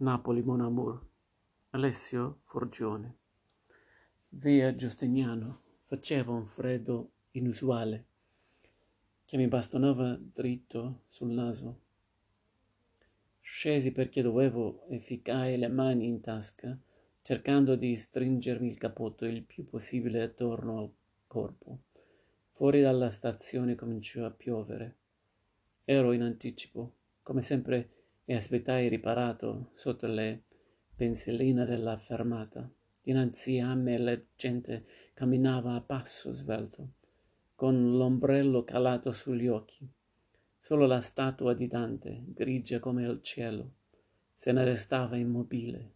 Napoli Mon Amour. Alessio Forgione. Via Giustiniano. Faceva un freddo inusuale che mi bastonava dritto sul naso. Scesi perché dovevo e ficai le mani in tasca, cercando di stringermi il cappotto il più possibile attorno al corpo. Fuori dalla stazione cominciò a piovere. Ero in anticipo, come sempre e aspettai riparato sotto le pensilline della fermata. Dinanzi a me la gente camminava a passo svelto, con l'ombrello calato sugli occhi. Solo la statua di Dante, grigia come il cielo, se ne restava immobile.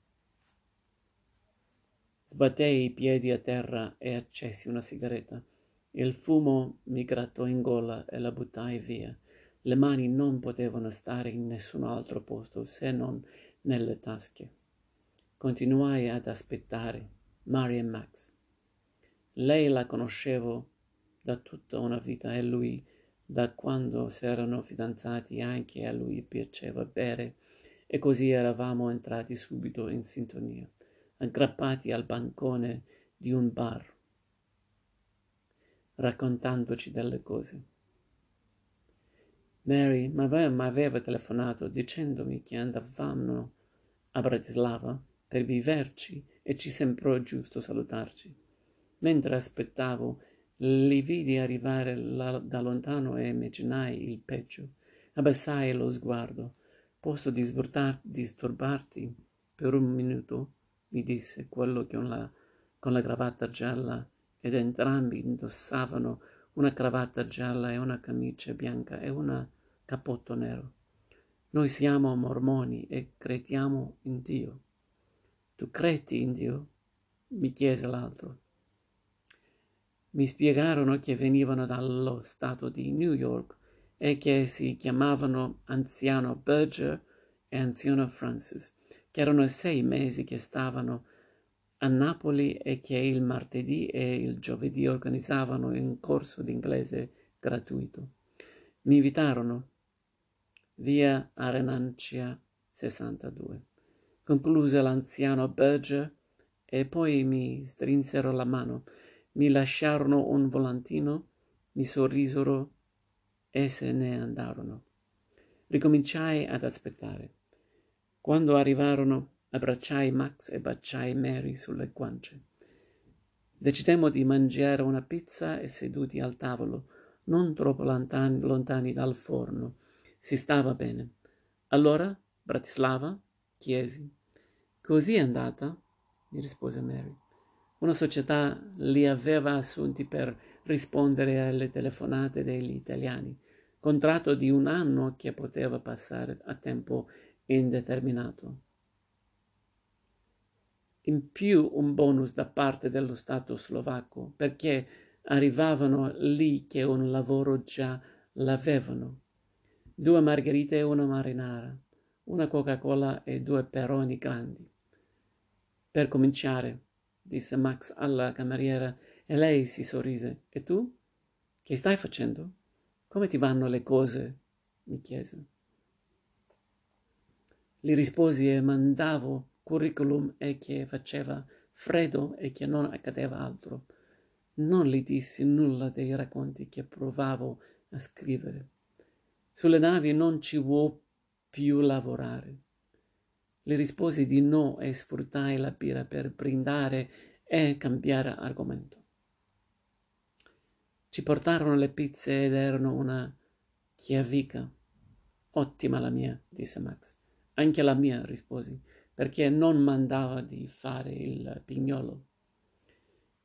Sbattei i piedi a terra e accesi una sigaretta. Il fumo mi grattò in gola e la buttai via. Le mani non potevano stare in nessun altro posto se non nelle tasche. Continuai ad aspettare Mary Max. Lei la conoscevo da tutta una vita e lui da quando s'erano fidanzati anche a lui piaceva bere e così eravamo entrati subito in sintonia, aggrappati al bancone di un bar, raccontandoci delle cose. Mary mi aveva telefonato dicendomi che andavamo a Bratislava per viverci e ci sembrò giusto salutarci. Mentre aspettavo, li vidi arrivare la, da lontano e immaginai il peggio. Abbassai lo sguardo. Posso disturbarti per un minuto? mi disse quello con la, con la cravatta gialla ed entrambi indossavano una cravatta gialla e una camicia bianca e un cappotto nero. Noi siamo mormoni e crediamo in Dio. Tu credi in Dio? mi chiese l'altro. Mi spiegarono che venivano dallo stato di New York e che si chiamavano anziano Berger e anziano Francis, che erano sei mesi che stavano a Napoli e che il martedì e il giovedì organizzavano un corso d'inglese gratuito. Mi invitarono via Arenancia 62. Concluse l'anziano Berger e poi mi strinsero la mano, mi lasciarono un volantino, mi sorrisero e se ne andarono. Ricominciai ad aspettare. Quando arrivarono Abbracciai Max e baciai Mary sulle guance. Decidemmo di mangiare una pizza e seduti al tavolo, non troppo lontani, lontani dal forno. Si stava bene. Allora, Bratislava? chiesi. Così è andata? mi rispose Mary. Una società li aveva assunti per rispondere alle telefonate degli italiani, contratto di un anno che poteva passare a tempo indeterminato in più un bonus da parte dello Stato slovacco perché arrivavano lì che un lavoro già l'avevano. Due margherite e una marinara, una Coca-Cola e due peroni grandi. Per cominciare, disse Max alla cameriera e lei si sorrise. E tu? Che stai facendo? Come ti vanno le cose? mi chiese. Gli risposi e mandavo curriculum e che faceva freddo e che non accadeva altro. Non gli dissi nulla dei racconti che provavo a scrivere. Sulle navi non ci vuoi più lavorare. Le risposi di no e sfruttai la birra per brindare e cambiare argomento. Ci portarono le pizze ed erano una chiavica. Ottima la mia, disse Max. Anche la mia, risposi perché non mandava di fare il pignolo.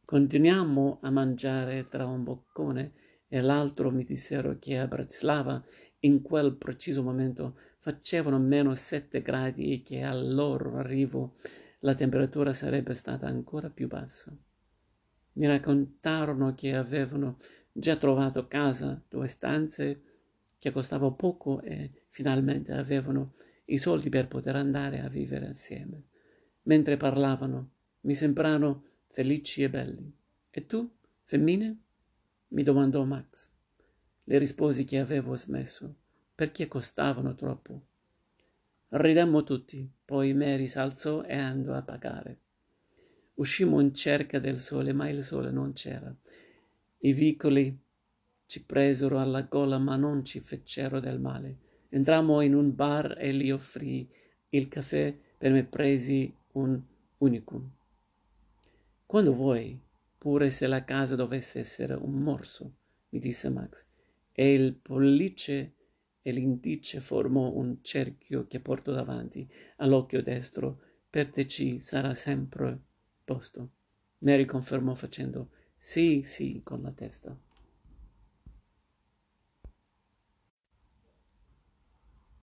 Continuiamo a mangiare tra un boccone e l'altro mi dissero che a Bratislava in quel preciso momento facevano meno sette gradi e che al loro arrivo la temperatura sarebbe stata ancora più bassa. Mi raccontarono che avevano già trovato casa, due stanze che costavano poco e finalmente avevano i soldi per poter andare a vivere assieme. Mentre parlavano, mi sembrarono felici e belli. E tu, femmine? mi domandò Max. Le risposi che avevo smesso, perché costavano troppo. Ridemmo tutti, poi Mary s'alzò e andò a pagare. Uscimmo in cerca del sole, ma il sole non c'era. I vicoli ci presero alla gola, ma non ci fecero del male. Entrammo in un bar e gli offrì il caffè, per me presi un unicum. Quando vuoi, pure se la casa dovesse essere un morso, mi disse Max, e il pollice e l'indice formò un cerchio che portò davanti all'occhio destro. Per te ci sarà sempre posto. Mary confermò facendo sì, sì con la testa.